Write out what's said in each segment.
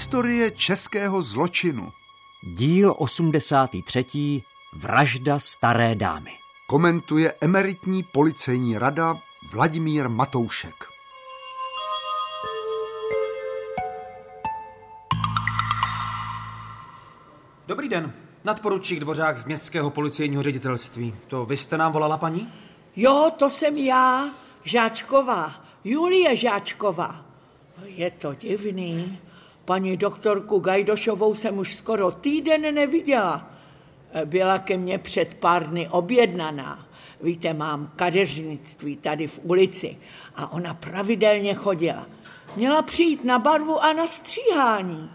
Historie českého zločinu. Díl 83. Vražda staré dámy. Komentuje emeritní policejní rada Vladimír Matoušek. Dobrý den, nadporučík Dvořák z městského policejního ředitelství. To vy jste nám volala, paní? Jo, to jsem já, Žáčková, Julie Žáčková. Je to divný. Paní doktorku Gajdošovou jsem už skoro týden neviděla. Byla ke mně před pár dny objednaná. Víte, mám kadeřnictví tady v ulici a ona pravidelně chodila. Měla přijít na barvu a na stříhání.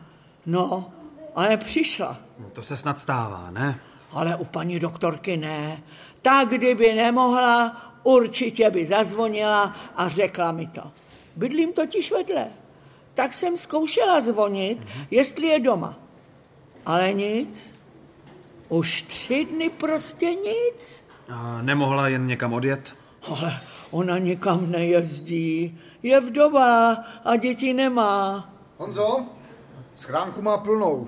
No, ale přišla. To se snad stává, ne? Ale u paní doktorky ne. Tak kdyby nemohla, určitě by zazvonila a řekla mi to. Bydlím totiž vedle. Tak jsem zkoušela zvonit, jestli je doma. Ale nic. Už tři dny prostě nic. A nemohla jen někam odjet? Ale ona nikam nejezdí. Je vdova a děti nemá. Honzo, schránku má plnou.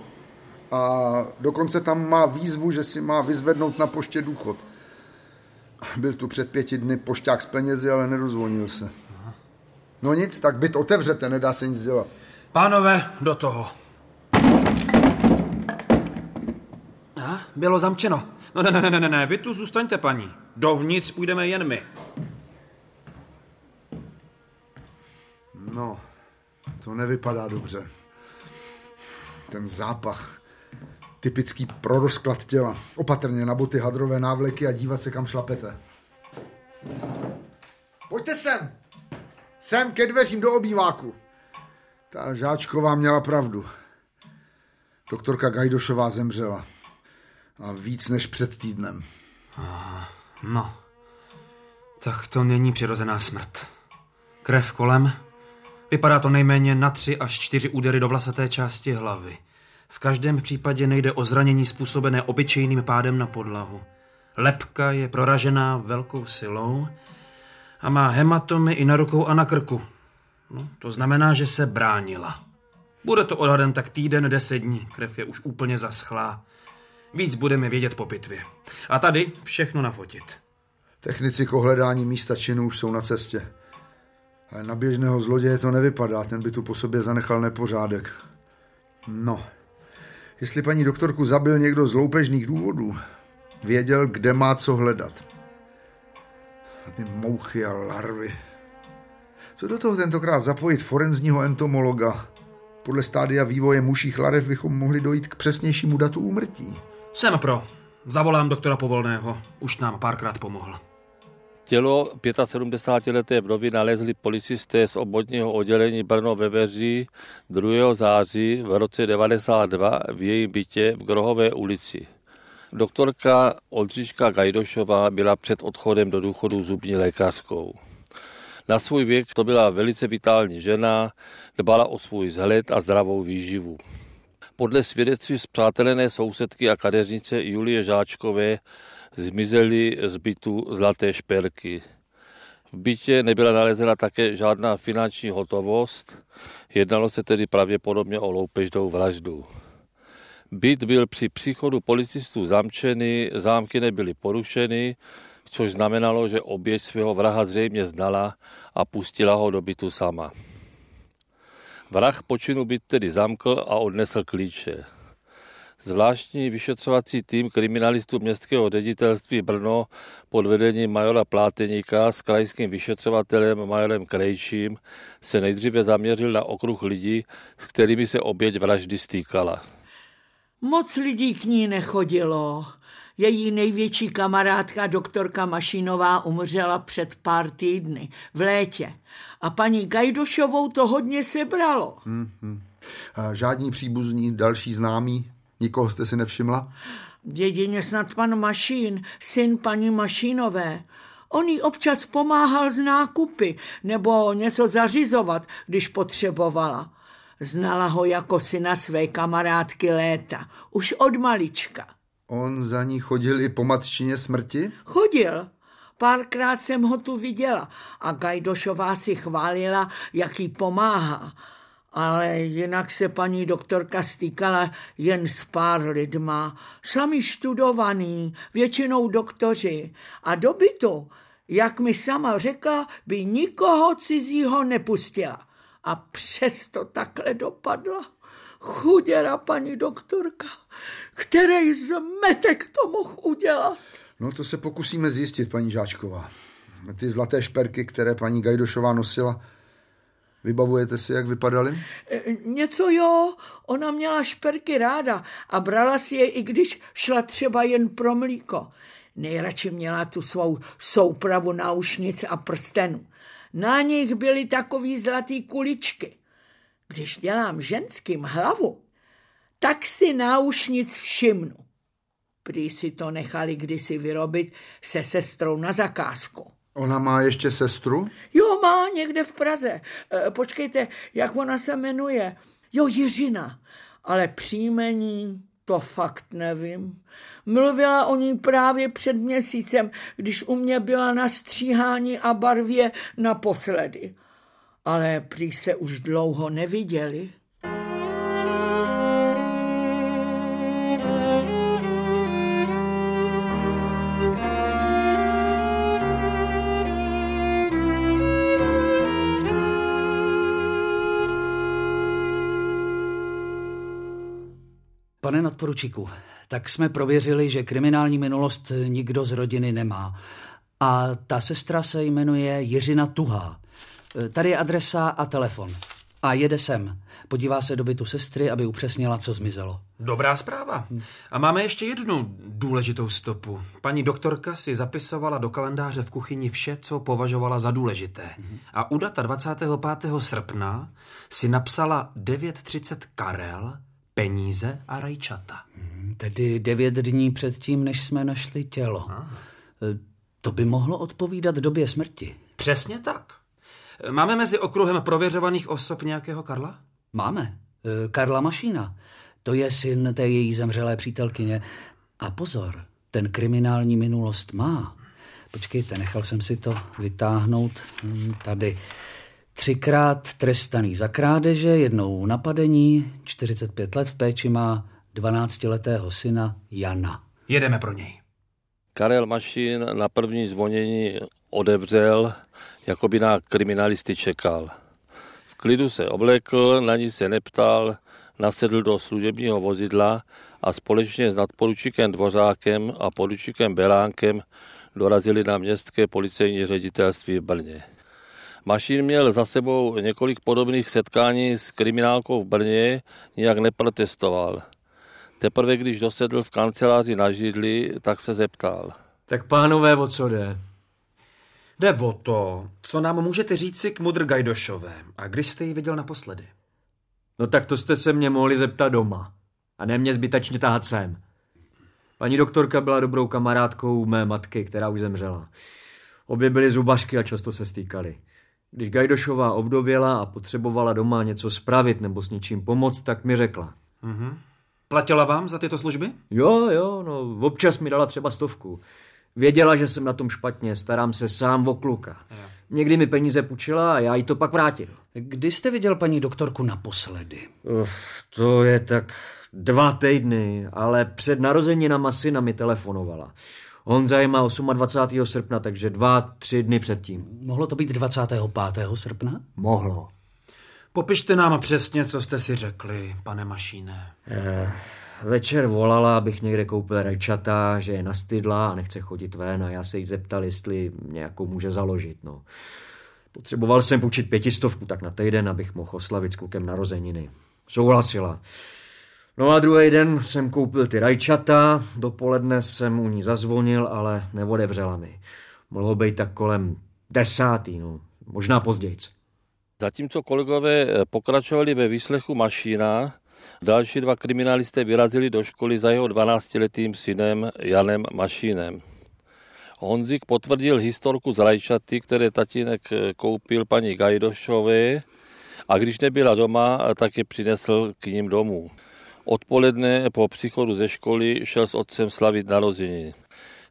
A dokonce tam má výzvu, že si má vyzvednout na poště důchod. Byl tu před pěti dny pošťák s penězi, ale nedozvonil se. No nic, tak byt otevřete, nedá se nic dělat. Pánové, do toho. A, bylo zamčeno. No ne, ne, ne, ne, ne, vy tu zůstaňte, paní. Dovnitř půjdeme jen my. No, to nevypadá dobře. Ten zápach. Typický prorosklad těla. Opatrně na boty hadrové návleky a dívat se, kam šlapete. Pojďte sem! Sem ke dveřím do obýváku. Ta žáčková měla pravdu. Doktorka Gajdošová zemřela. A víc než před týdnem. No, tak to není přirozená smrt. Krev kolem. Vypadá to nejméně na tři až čtyři údery do vlasaté části hlavy. V každém případě nejde o zranění způsobené obyčejným pádem na podlahu. Lepka je proražená velkou silou a má hematomy i na rukou a na krku. No, to znamená, že se bránila. Bude to odhadem tak týden, deset dní. Krev je už úplně zaschlá. Víc budeme vědět po pitvě. A tady všechno nafotit. Technici k ohledání místa činu už jsou na cestě. Ale na běžného zloděje to nevypadá, ten by tu po sobě zanechal nepořádek. No, jestli paní doktorku zabil někdo z loupežných důvodů, věděl, kde má co hledat. A ty mouchy a larvy. Co do toho tentokrát zapojit forenzního entomologa? Podle stádia vývoje muších larev bychom mohli dojít k přesnějšímu datu úmrtí. Jsem pro. Zavolám doktora Povolného. Už nám párkrát pomohl. Tělo 75-leté vdovy nalezli policisté z obvodního oddělení Brno ve Veří 2. září v roce 92 v jejím bytě v Grohové ulici. Doktorka Oldřička Gajdošová byla před odchodem do důchodu zubní lékařkou. Na svůj věk to byla velice vitální žena, dbala o svůj vzhled a zdravou výživu. Podle svědectví zpřátelené sousedky a kadeřnice Julie Žáčkové zmizely z bytu zlaté šperky. V bytě nebyla nalezena také žádná finanční hotovost, jednalo se tedy pravděpodobně o loupežnou vraždu. Byt byl při příchodu policistů zamčený, zámky nebyly porušeny, což znamenalo, že oběť svého vraha zřejmě znala a pustila ho do bytu sama. Vrah počinu byt tedy zamkl a odnesl klíče. Zvláštní vyšetřovací tým kriminalistů městského ředitelství Brno pod vedením majora Pláteníka s krajským vyšetřovatelem majorem Krejčím se nejdříve zaměřil na okruh lidí, s kterými se oběť vraždy stýkala. Moc lidí k ní nechodilo. Její největší kamarádka, doktorka Mašinová, umřela před pár týdny, v létě. A paní Gajdošovou to hodně sebralo. Hmm. A žádní příbuzní, další známí? Nikoho jste si nevšimla? Jedině snad pan Mašín, syn paní Mašínové. On jí občas pomáhal z nákupy nebo něco zařizovat, když potřebovala. Znala ho jako syna své kamarádky léta, už od malička. On za ní chodil i po matčině smrti? Chodil. Párkrát jsem ho tu viděla a Gajdošová si chválila, jak jí pomáhá. ale jinak se paní doktorka stýkala jen s pár lidma, sami študovaný, většinou doktoři. A do bytu, jak mi sama řekla, by nikoho cizího nepustila. A přesto takhle dopadla. Chuděra paní doktorka, který zmetek to mohl udělat. No to se pokusíme zjistit, paní Žáčková. Ty zlaté šperky, které paní Gajdošová nosila, Vybavujete si, jak vypadaly? E, něco jo, ona měla šperky ráda a brala si je, i když šla třeba jen pro mlíko. Nejradši měla tu svou soupravu náušnic a prstenů. Na nich byly takový zlatý kuličky. Když dělám ženským hlavu, tak si náušnic všimnu. Prý si to nechali kdysi vyrobit se sestrou na zakázku. Ona má ještě sestru? Jo, má někde v Praze. E, počkejte, jak ona se jmenuje? Jo, Jiřina. Ale příjmení to fakt nevím. Mluvila o ní právě před měsícem, když u mě byla na stříhání a barvě naposledy. Ale prý se už dlouho neviděli. Pane nadporučíku, tak jsme prověřili, že kriminální minulost nikdo z rodiny nemá. A ta sestra se jmenuje Jiřina Tuhá. Tady je adresa a telefon. A jede sem. Podívá se do bytu sestry, aby upřesnila, co zmizelo. Dobrá zpráva. A máme ještě jednu důležitou stopu. Paní doktorka si zapisovala do kalendáře v kuchyni vše, co považovala za důležité. A u data 25. srpna si napsala 9.30 Karel, peníze a rajčata. Hmm, tedy devět dní předtím, než jsme našli tělo. Aha. E, to by mohlo odpovídat době smrti. Přesně tak. Máme mezi okruhem prověřovaných osob nějakého Karla? Máme. E, Karla Mašína. To je syn té její zemřelé přítelkyně. A pozor, ten kriminální minulost má. Počkejte, nechal jsem si to vytáhnout hm, tady. Třikrát trestaný za krádeže, jednou napadení, 45 let v péči má 12-letého syna Jana. Jedeme pro něj. Karel Mašin na první zvonění odevřel, jako by na kriminalisty čekal. V klidu se oblékl, na ní se neptal, nasedl do služebního vozidla a společně s nadporučíkem Dvořákem a poručíkem Belánkem dorazili na městské policejní ředitelství v Brně. Mašín měl za sebou několik podobných setkání s kriminálkou v Brně, nijak neprotestoval. Teprve když dosedl v kanceláři na židli, tak se zeptal. Tak pánové, o co jde? Jde o to, co nám můžete říci k Mudr Gajdošové a kdy jste ji viděl naposledy. No tak to jste se mě mohli zeptat doma a ne mě zbytečně tahat sem. Paní doktorka byla dobrou kamarádkou mé matky, která už zemřela. Obě byly zubařky a často se stýkali. Když Gajdošová obdověla a potřebovala doma něco spravit nebo s něčím pomoct, tak mi řekla. Mm-hmm. Platila vám za tyto služby? Jo, jo, no občas mi dala třeba stovku. Věděla, že jsem na tom špatně, starám se sám o kluka. Jo. Někdy mi peníze půjčila a já jí to pak vrátil. Kdy jste viděl paní doktorku naposledy? Uf, to je tak dva týdny, ale před narozeninama syna mi telefonovala. Honza je má 28. srpna, takže dva, tři dny předtím. Mohlo to být 25. srpna? Mohlo. Popište nám přesně, co jste si řekli, pane Mašíne. Eh, večer volala, abych někde koupil rajčata, že je nastydla a nechce chodit ven a já se jí zeptal, jestli nějakou může založit. No. Potřeboval jsem půjčit pětistovku tak na týden, abych mohl oslavit s klukem narozeniny. Souhlasila. No a druhý den jsem koupil ty rajčata, dopoledne jsem u ní zazvonil, ale neodevřela mi. Mohlo být tak kolem desátý, no, možná později. Zatímco kolegové eh, pokračovali ve výslechu Mašína, další dva kriminalisté vyrazili do školy za jeho 12-letým synem Janem Mašínem. Honzik potvrdil historku z rajčaty, které tatínek eh, koupil paní Gajdošové a když nebyla doma, tak je přinesl k ním domů. Odpoledne po příchodu ze školy šel s otcem slavit narozeniny.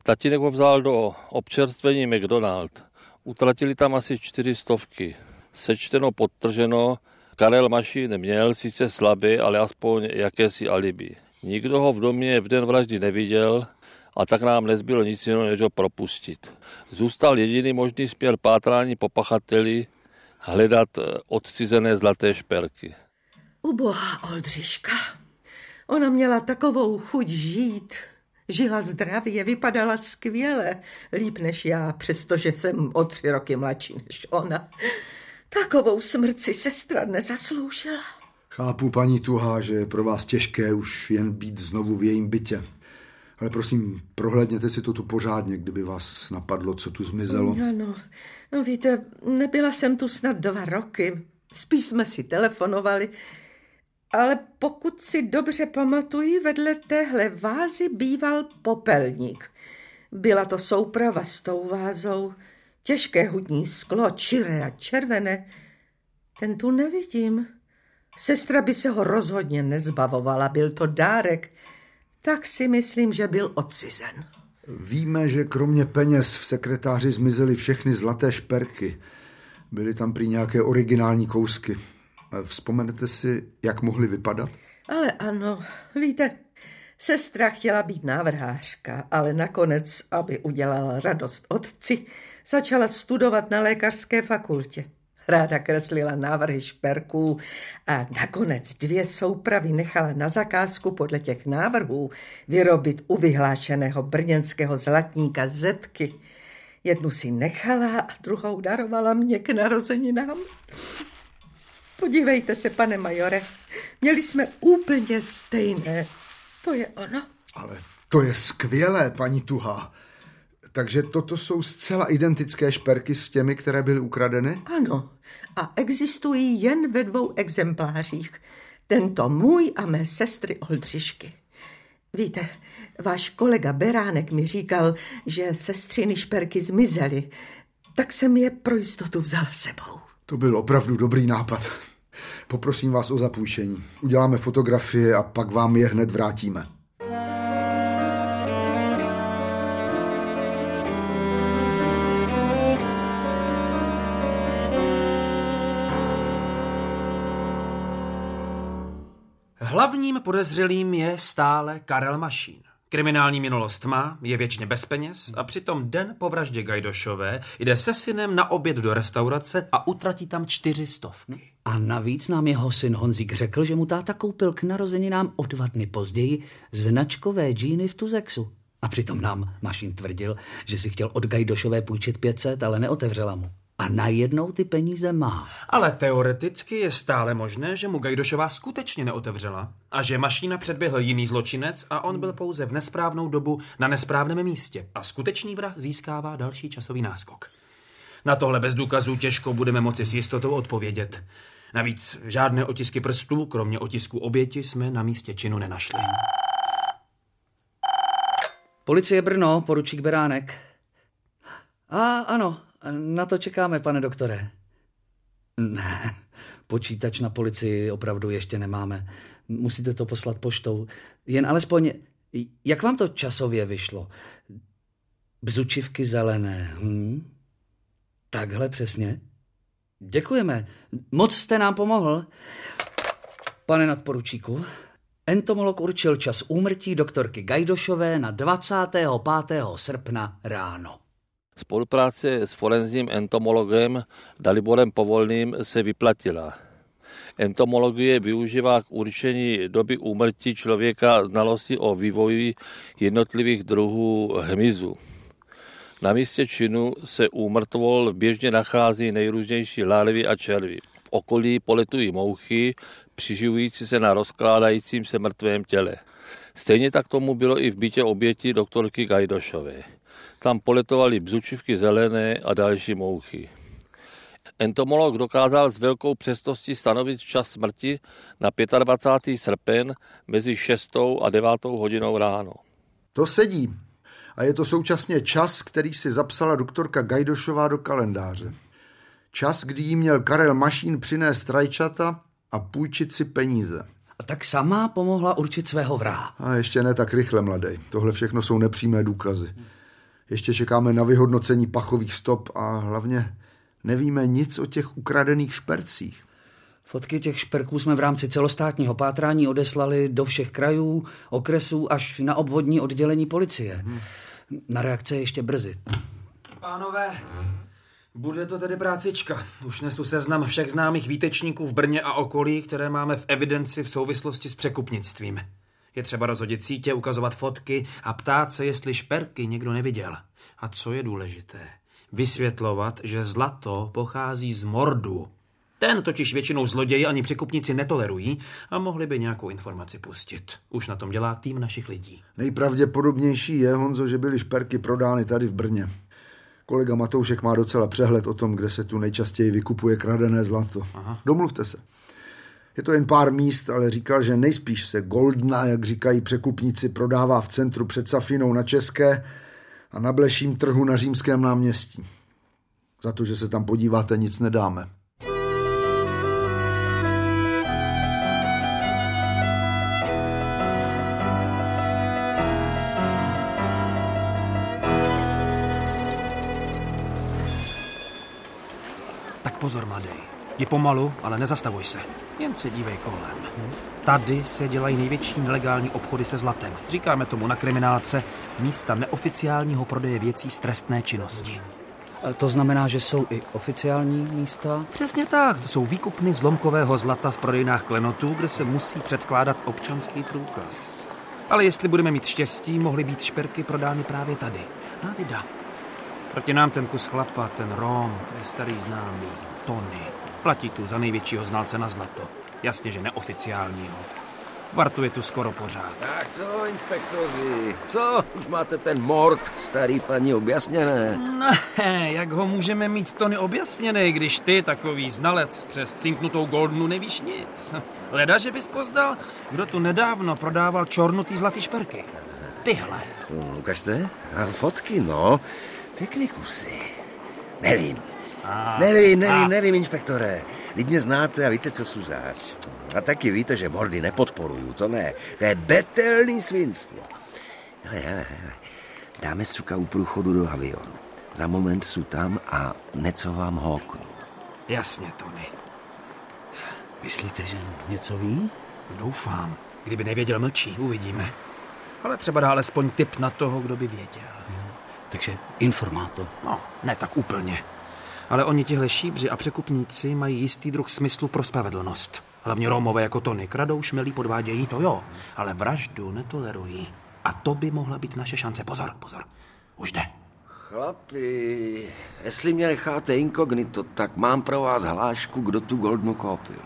Tatínek ho vzal do občerstvení McDonald. Utratili tam asi čtyři stovky. Sečteno, podtrženo, Karel Mašín měl sice slabé, ale aspoň jakési alibi. Nikdo ho v domě v den vraždy neviděl a tak nám nezbylo nic jiného, než ho propustit. Zůstal jediný možný směr pátrání po pachateli hledat odcizené zlaté šperky. Ubohá Oldřiška. Ona měla takovou chuť žít. Žila zdravě, vypadala skvěle, líp než já, přestože jsem o tři roky mladší než ona. Takovou smrt si sestra nezasloužila. Chápu, paní Tuhá, že je pro vás těžké už jen být znovu v jejím bytě. Ale prosím, prohlédněte si to tu pořádně, kdyby vás napadlo, co tu zmizelo. No, no, no víte, nebyla jsem tu snad dva roky. Spíš jsme si telefonovali. Ale pokud si dobře pamatuji, vedle téhle vázy býval popelník. Byla to souprava s tou vázou. Těžké hudní sklo, čiré a červené. Ten tu nevidím. Sestra by se ho rozhodně nezbavovala, byl to dárek. Tak si myslím, že byl odcizen. Víme, že kromě peněz v sekretáři zmizely všechny zlaté šperky. Byly tam prý nějaké originální kousky. Vzpomenete si, jak mohly vypadat? Ale ano, víte, sestra chtěla být návrhářka, ale nakonec, aby udělala radost otci, začala studovat na lékařské fakultě. Ráda kreslila návrhy šperků a nakonec dvě soupravy nechala na zakázku podle těch návrhů vyrobit u vyhlášeného brněnského zlatníka Zetky. Jednu si nechala a druhou darovala mě k narozeninám. Podívejte se, pane majore, měli jsme úplně stejné. To je ono. Ale to je skvělé, paní Tuhá. Takže toto jsou zcela identické šperky s těmi, které byly ukradeny? Ano. A existují jen ve dvou exemplářích. Tento můj a mé sestry Oldřišky. Víte, váš kolega Beránek mi říkal, že sestřiny šperky zmizely, tak jsem je pro jistotu vzal sebou. To byl opravdu dobrý nápad. Poprosím vás o zapůjčení. Uděláme fotografie a pak vám je hned vrátíme. Hlavním podezřelým je stále Karel Mašín. Kriminální minulost má, je věčně bez peněz a přitom den po vraždě Gajdošové jde se synem na oběd do restaurace a utratí tam čtyři stovky. A navíc nám jeho syn Honzík řekl, že mu táta koupil k narozeninám o dva dny později značkové džíny v Tuzexu. A přitom nám Mašín tvrdil, že si chtěl od Gajdošové půjčit 500, ale neotevřela mu. A najednou ty peníze má. Ale teoreticky je stále možné, že mu Gajdošová skutečně neotevřela a že mašína předběhl jiný zločinec a on byl pouze v nesprávnou dobu na nesprávném místě a skutečný vrah získává další časový náskok. Na tohle bez důkazů těžko budeme moci s jistotou odpovědět. Navíc žádné otisky prstů, kromě otisku oběti, jsme na místě činu nenašli. Policie Brno, poručík Beránek. A ano, na to čekáme, pane doktore. Ne, počítač na policii opravdu ještě nemáme. Musíte to poslat poštou. Jen alespoň, jak vám to časově vyšlo? Bzučivky zelené, hm? Takhle přesně? Děkujeme. Moc jste nám pomohl. Pane nadporučíku, entomolog určil čas úmrtí doktorky Gajdošové na 25. srpna ráno. Spolupráce s forenzním entomologem Daliborem Povolným se vyplatila. Entomologie využívá k určení doby úmrtí člověka znalosti o vývoji jednotlivých druhů hmyzu. Na místě činu se u mrtvol běžně nachází nejrůznější larvy a červy. V okolí poletují mouchy, přiživující se na rozkládajícím se mrtvém těle. Stejně tak tomu bylo i v bytě oběti doktorky Gajdošové. Tam poletovaly bzučivky zelené a další mouchy. Entomolog dokázal s velkou přesností stanovit čas smrti na 25. srpen mezi 6. a 9. hodinou ráno. To sedí. A je to současně čas, který si zapsala doktorka Gajdošová do kalendáře. Čas, kdy jí měl Karel Mašín přinést rajčata a půjčit si peníze. A tak sama pomohla určit svého vraha. A ještě ne tak rychle, mladý. Tohle všechno jsou nepřímé důkazy. Ještě čekáme na vyhodnocení pachových stop a hlavně nevíme nic o těch ukradených špercích. Fotky těch šperků jsme v rámci celostátního pátrání odeslali do všech krajů, okresů až na obvodní oddělení policie. Na reakce je ještě brzy. Pánové, bude to tedy prácička. Už nesu seznam všech známých výtečníků v Brně a okolí, které máme v evidenci v souvislosti s překupnictvím. Je třeba rozhodit sítě, ukazovat fotky a ptát se, jestli šperky někdo neviděl. A co je důležité? Vysvětlovat, že zlato pochází z mordu. Ten totiž většinou zloději ani překupníci netolerují a mohli by nějakou informaci pustit. Už na tom dělá tým našich lidí. Nejpravděpodobnější je, Honzo, že byly šperky prodány tady v Brně. Kolega Matoušek má docela přehled o tom, kde se tu nejčastěji vykupuje kradené zlato. Aha. Domluvte se. Je to jen pár míst, ale říkal, že nejspíš se Goldna, jak říkají překupníci, prodává v centru před Safinou na České a na bleším trhu na Římském náměstí. Za to, že se tam podíváte, nic nedáme. Pozor, mladý. Jdi pomalu, ale nezastavuj se. Jen se dívej kolem. Tady se dělají největší nelegální obchody se zlatem. Říkáme tomu na kriminálce místa neoficiálního prodeje věcí z trestné činnosti. To znamená, že jsou i oficiální místa? Přesně tak, to jsou výkupny zlomkového zlata v prodejnách klenotů, kde se musí předkládat občanský průkaz. Ale jestli budeme mít štěstí, mohly být šperky prodány právě tady. A vida. Proti nám ten kus chlapa, ten Rom, to je starý známý, Tony. Platí tu za největšího znalce na zlato. Jasně, že neoficiálního. Vartuje tu skoro pořád. Tak co, inspektoři, co? Už máte ten mord, starý paní, objasněné? Ne, jak ho můžeme mít Tony objasněný, když ty, takový znalec přes cinknutou goldnu, nevíš nic. Leda, že bys poznal, kdo tu nedávno prodával čornutý zlatý šperky. Tyhle. Hm, Ukažte? A fotky, no. Pěkný kusy. Nevím. A, Nevím, nevím, nevím, inspektore. Teď mě znáte a víte, co jsou zač. A taky víte, že mordy nepodporuju, to ne. To je betelný svinstvo. Hele, hele, hele. Dáme suka u průchodu do avionu. Za moment jsou tam a něco vám hóknu. Jasně, Tony. Myslíte, že něco ví? Doufám. Kdyby nevěděl, mlčí, uvidíme. Ale třeba dá alespoň tip na toho, kdo by věděl. Takže informátor. No, ne tak úplně. Ale oni tihle šíbři a překupníci mají jistý druh smyslu pro spravedlnost. Hlavně Romové jako Tony kradou, šmelí, podvádějí, to jo. Ale vraždu netolerují. A to by mohla být naše šance. Pozor, pozor. Už jde. Chlapi, jestli mě necháte inkognito, tak mám pro vás hlášku, kdo tu goldnu koupil.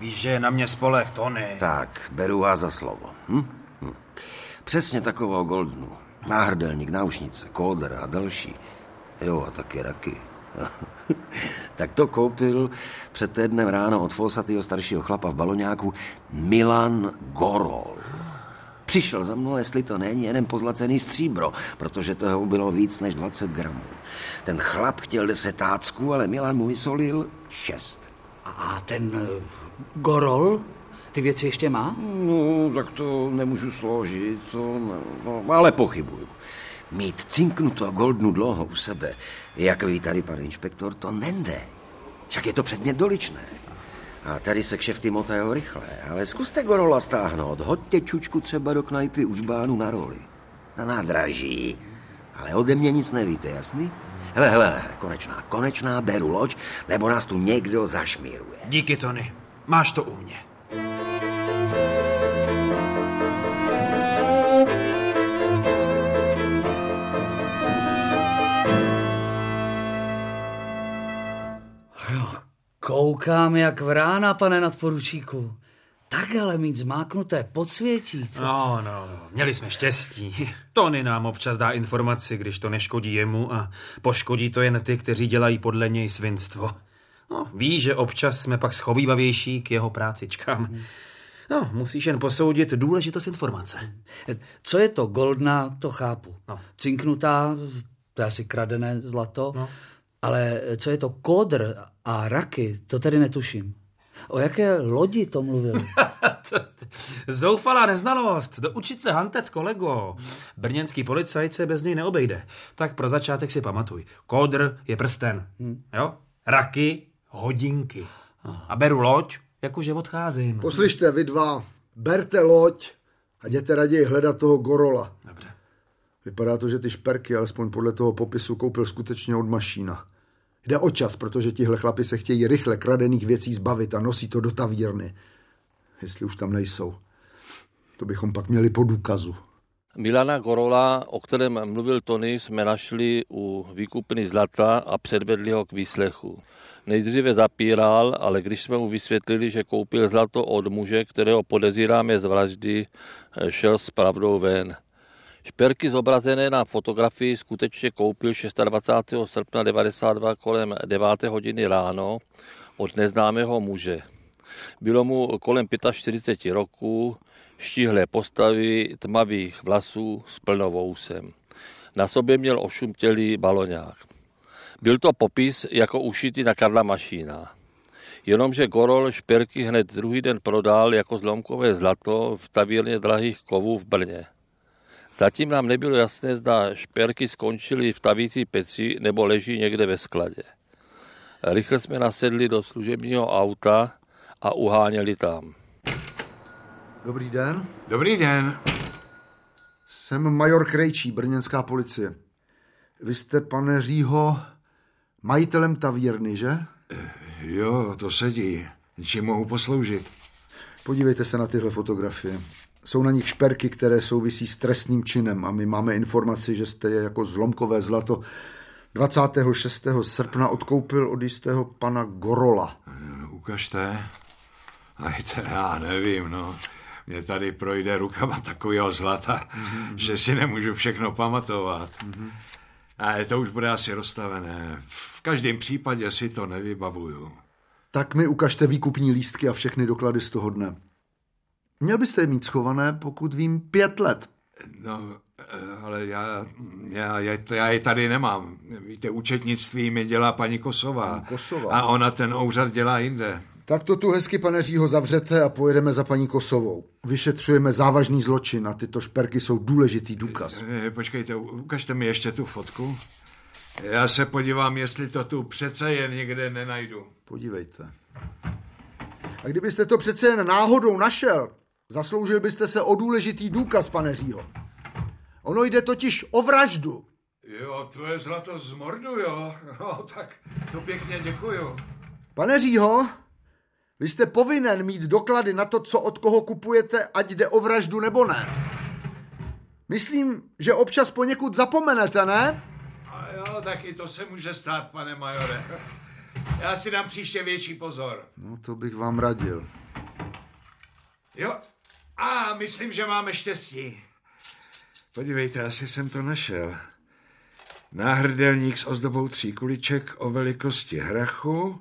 Víš, že je na mě spolech, Tony. Tak, beru vás za slovo. Hm? Hm. Přesně takovou goldnu. Náhrdelník, náušnice, kóder a další. Jo, a taky raky. tak to koupil před týdnem ráno od fousatého staršího chlapa v baloňáku Milan Gorol. Přišel za mnou, jestli to není jeden pozlacený stříbro, protože toho bylo víc než 20 gramů. Ten chlap chtěl 10 tácků, ale Milan mu vysolil 6. A ten uh, Gorol ty věci ještě má? No, tak to nemůžu složit, to, no, no, ale pochybuju. Mít cinknutou goldnu dlouho u sebe, jak ví tady pan inspektor, to nende. Však je to předmět doličné. A tady se kšefty motají rychle, ale zkuste Gorola stáhnout. Hoďte čučku třeba do knajpy u žbánu na roli. Na nádraží. Ale ode mě nic nevíte, jasný? Hele, hele, konečná, konečná, beru loď, nebo nás tu někdo zašmíruje. Díky, Tony. Máš to u mě. Koukám jak vrána, pane nadporučíku. Takhle mít zmáknuté podsvětí, co? No, no, měli jsme štěstí. Tony nám občas dá informaci, když to neškodí jemu a poškodí to jen ty, kteří dělají podle něj svinstvo. No, ví, že občas jsme pak schovývavější k jeho prácičkám. No, musíš jen posoudit důležitost informace. Co je to goldna, to chápu. No. Cinknutá, to je asi kradené zlato. No. Ale co je to kodr a raky, to tedy netuším. O jaké lodi to mluvil? Zoufalá neznalost. Doučit se hantec, kolego. Brněnský policajt se bez něj neobejde. Tak pro začátek si pamatuj. Kódr je prsten. Jo? Raky, hodinky. A beru loď Jakože odcházím. Poslyšte, vy dva, berte loď a jděte raději hledat toho Gorola. Dobře. Vypadá to, že ty šperky, alespoň podle toho popisu, koupil skutečně od mašína. Jde o čas, protože tihle chlapi se chtějí rychle kradených věcí zbavit a nosí to do tavírny. Jestli už tam nejsou. To bychom pak měli po důkazu. Milana Gorola, o kterém mluvil Tony, jsme našli u výkupny zlata a předvedli ho k výslechu. Nejdříve zapíral, ale když jsme mu vysvětlili, že koupil zlato od muže, kterého podezíráme z vraždy, šel s pravdou ven. Šperky zobrazené na fotografii skutečně koupil 26. srpna 92 kolem 9. hodiny ráno od neznámého muže. Bylo mu kolem 45 roků, štíhlé postavy, tmavých vlasů s plnovousem. Na sobě měl ošumtělý baloňák. Byl to popis jako ušitý na Karla Mašína. Jenomže Gorol šperky hned druhý den prodal jako zlomkové zlato v tavírně drahých kovů v Brně. Zatím nám nebylo jasné, zda šperky skončily v tavící peci nebo leží někde ve skladě. Rychle jsme nasedli do služebního auta a uháněli tam. Dobrý den. Dobrý den. Jsem major Krejčí, brněnská policie. Vy jste, pane Řího, majitelem tavírny, že? Jo, to sedí. Čím mohu posloužit? Podívejte se na tyhle fotografie. Jsou na nich šperky, které souvisí s trestným činem a my máme informaci, že jste je jako zlomkové zlato 26. srpna odkoupil od jistého pana Gorola. Ukažte. Aj to já nevím, no. Mě tady projde rukama takového zlata, mm-hmm. že si nemůžu všechno pamatovat. Mm-hmm. A to už bude asi rozstavené. V každém případě si to nevybavuju. Tak mi ukažte výkupní lístky a všechny doklady z toho dne. Měl byste je mít schované, pokud vím, pět let. No, ale já, já, já, já je tady nemám. Víte, účetnictví mi dělá paní Kosová. Kosová. A ona ten úřad dělá jinde. Tak to tu hezky, pane Řího, zavřete a pojedeme za paní Kosovou. Vyšetřujeme závažný zločin a tyto šperky jsou důležitý důkaz. E, počkejte, ukažte mi ještě tu fotku. Já se podívám, jestli to tu přece jen někde nenajdu. Podívejte. A kdybyste to přece jen náhodou našel, zasloužil byste se o důležitý důkaz, pane Řího. Ono jde totiž o vraždu. Jo, to je zlato z mordu, jo. No, tak to pěkně děkuju. Pane Řího, vy jste povinen mít doklady na to, co od koho kupujete, ať jde o vraždu nebo ne. Myslím, že občas poněkud zapomenete, ne? A jo, taky to se může stát, pane majore. Já si dám příště větší pozor. No to bych vám radil. Jo, a myslím, že máme štěstí. Podívejte, asi jsem to našel. Náhrdelník s ozdobou tří kuliček o velikosti hrachu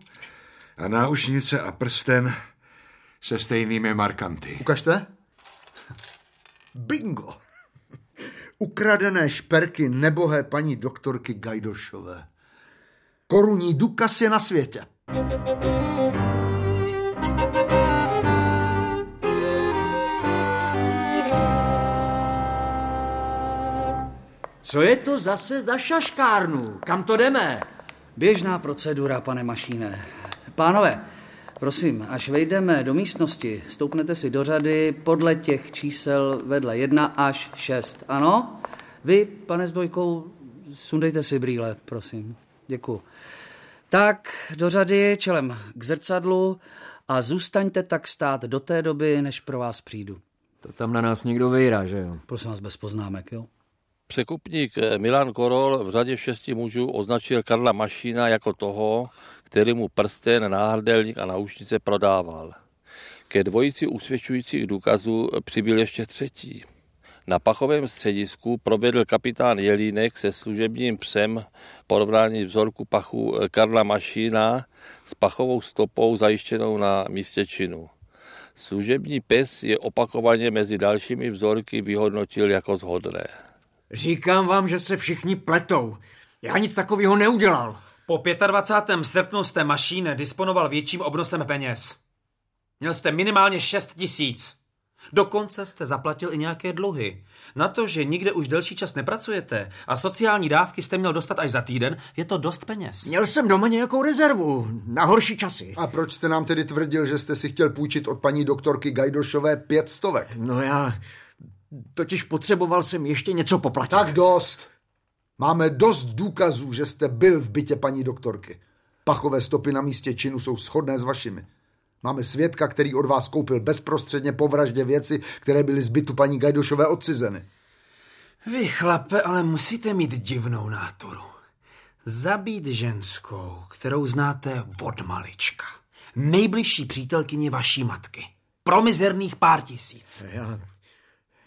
a náušnice a prsten se stejnými markanty. Ukažte. Bingo. Ukradené šperky nebohé paní doktorky Gajdošové. Korunní důkaz je na světě. Co je to zase za šaškárnu? Kam to jdeme? Běžná procedura, pane Mašíne. Pánové, prosím, až vejdeme do místnosti, stoupnete si do řady podle těch čísel vedle 1 až 6. Ano? Vy, pane s dvojkou, sundejte si brýle, prosím. Děkuji. Tak, do řady, čelem k zrcadlu a zůstaňte tak stát do té doby, než pro vás přijdu. To tam na nás někdo vejrá, že jo? Prosím vás, bez poznámek, jo? Překupník Milan Korol v řadě šesti mužů označil Karla Mašína jako toho, který mu prsten, náhrdelník a náušnice prodával. Ke dvojici usvědčujících důkazů přibyl ještě třetí. Na pachovém středisku provedl kapitán Jelínek se služebním psem porovnání vzorku pachu Karla Mašína s pachovou stopou zajištěnou na místě činu. Služební pes je opakovaně mezi dalšími vzorky vyhodnotil jako zhodné. Říkám vám, že se všichni pletou. Já nic takového neudělal. Po 25. srpnu jste Mašín disponoval větším obnosem peněz. Měl jste minimálně 6 tisíc. Dokonce jste zaplatil i nějaké dluhy. Na to, že nikde už delší čas nepracujete a sociální dávky jste měl dostat až za týden, je to dost peněz. Měl jsem doma nějakou rezervu na horší časy. A proč jste nám tedy tvrdil, že jste si chtěl půjčit od paní doktorky Gajdošové pět stovek? No já totiž potřeboval jsem ještě něco poplatit. Tak dost. Máme dost důkazů, že jste byl v bytě paní doktorky. Pachové stopy na místě činu jsou shodné s vašimi. Máme svědka, který od vás koupil bezprostředně po vraždě věci, které byly z bytu paní Gajdošové odcizeny. Vy, chlape, ale musíte mít divnou náturu. Zabít ženskou, kterou znáte od malička. Nejbližší přítelkyni vaší matky. Pro mizerných pár tisíc. Já,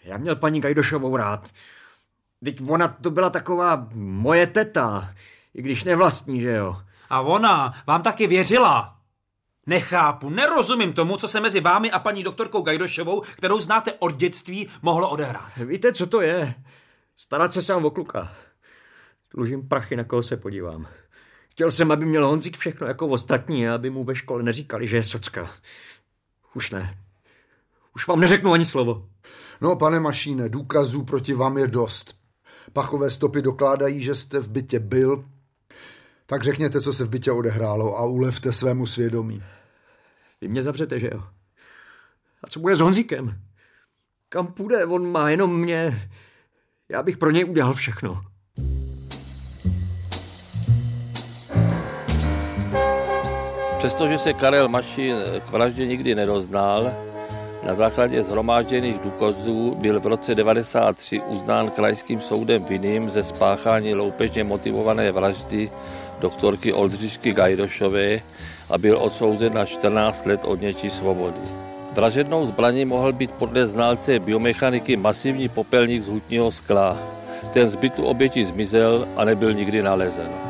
já měl paní Gajdošovou rád. Teď ona to byla taková moje teta, i když nevlastní, že jo. A ona vám taky věřila. Nechápu, nerozumím tomu, co se mezi vámi a paní doktorkou Gajdošovou, kterou znáte od dětství, mohlo odehrát. Víte, co to je? Starat se sám o kluka. Dlužím prachy, na koho se podívám. Chtěl jsem, aby měl Honzík všechno jako ostatní a aby mu ve škole neříkali, že je socka. Už ne. Už vám neřeknu ani slovo. No, pane Mašíne, důkazů proti vám je dost. Pachové stopy dokládají, že jste v bytě byl. Tak řekněte, co se v bytě odehrálo a ulevte svému svědomí. Vy mě zavřete, že jo? A co bude s Honzíkem? Kam půjde? On má jenom mě. Já bych pro něj udělal všechno. Přestože se Karel Mašín k vraždě nikdy nedoznal, na základě zhromážděných důkazů byl v roce 1993 uznán krajským soudem vinným ze spáchání loupežně motivované vraždy doktorky Oldřišky Gajdošové a byl odsouzen na 14 let odnětí svobody. Vražednou zbraní mohl být podle znalce biomechaniky masivní popelník z hutního skla. Ten zbytu oběti zmizel a nebyl nikdy nalezen.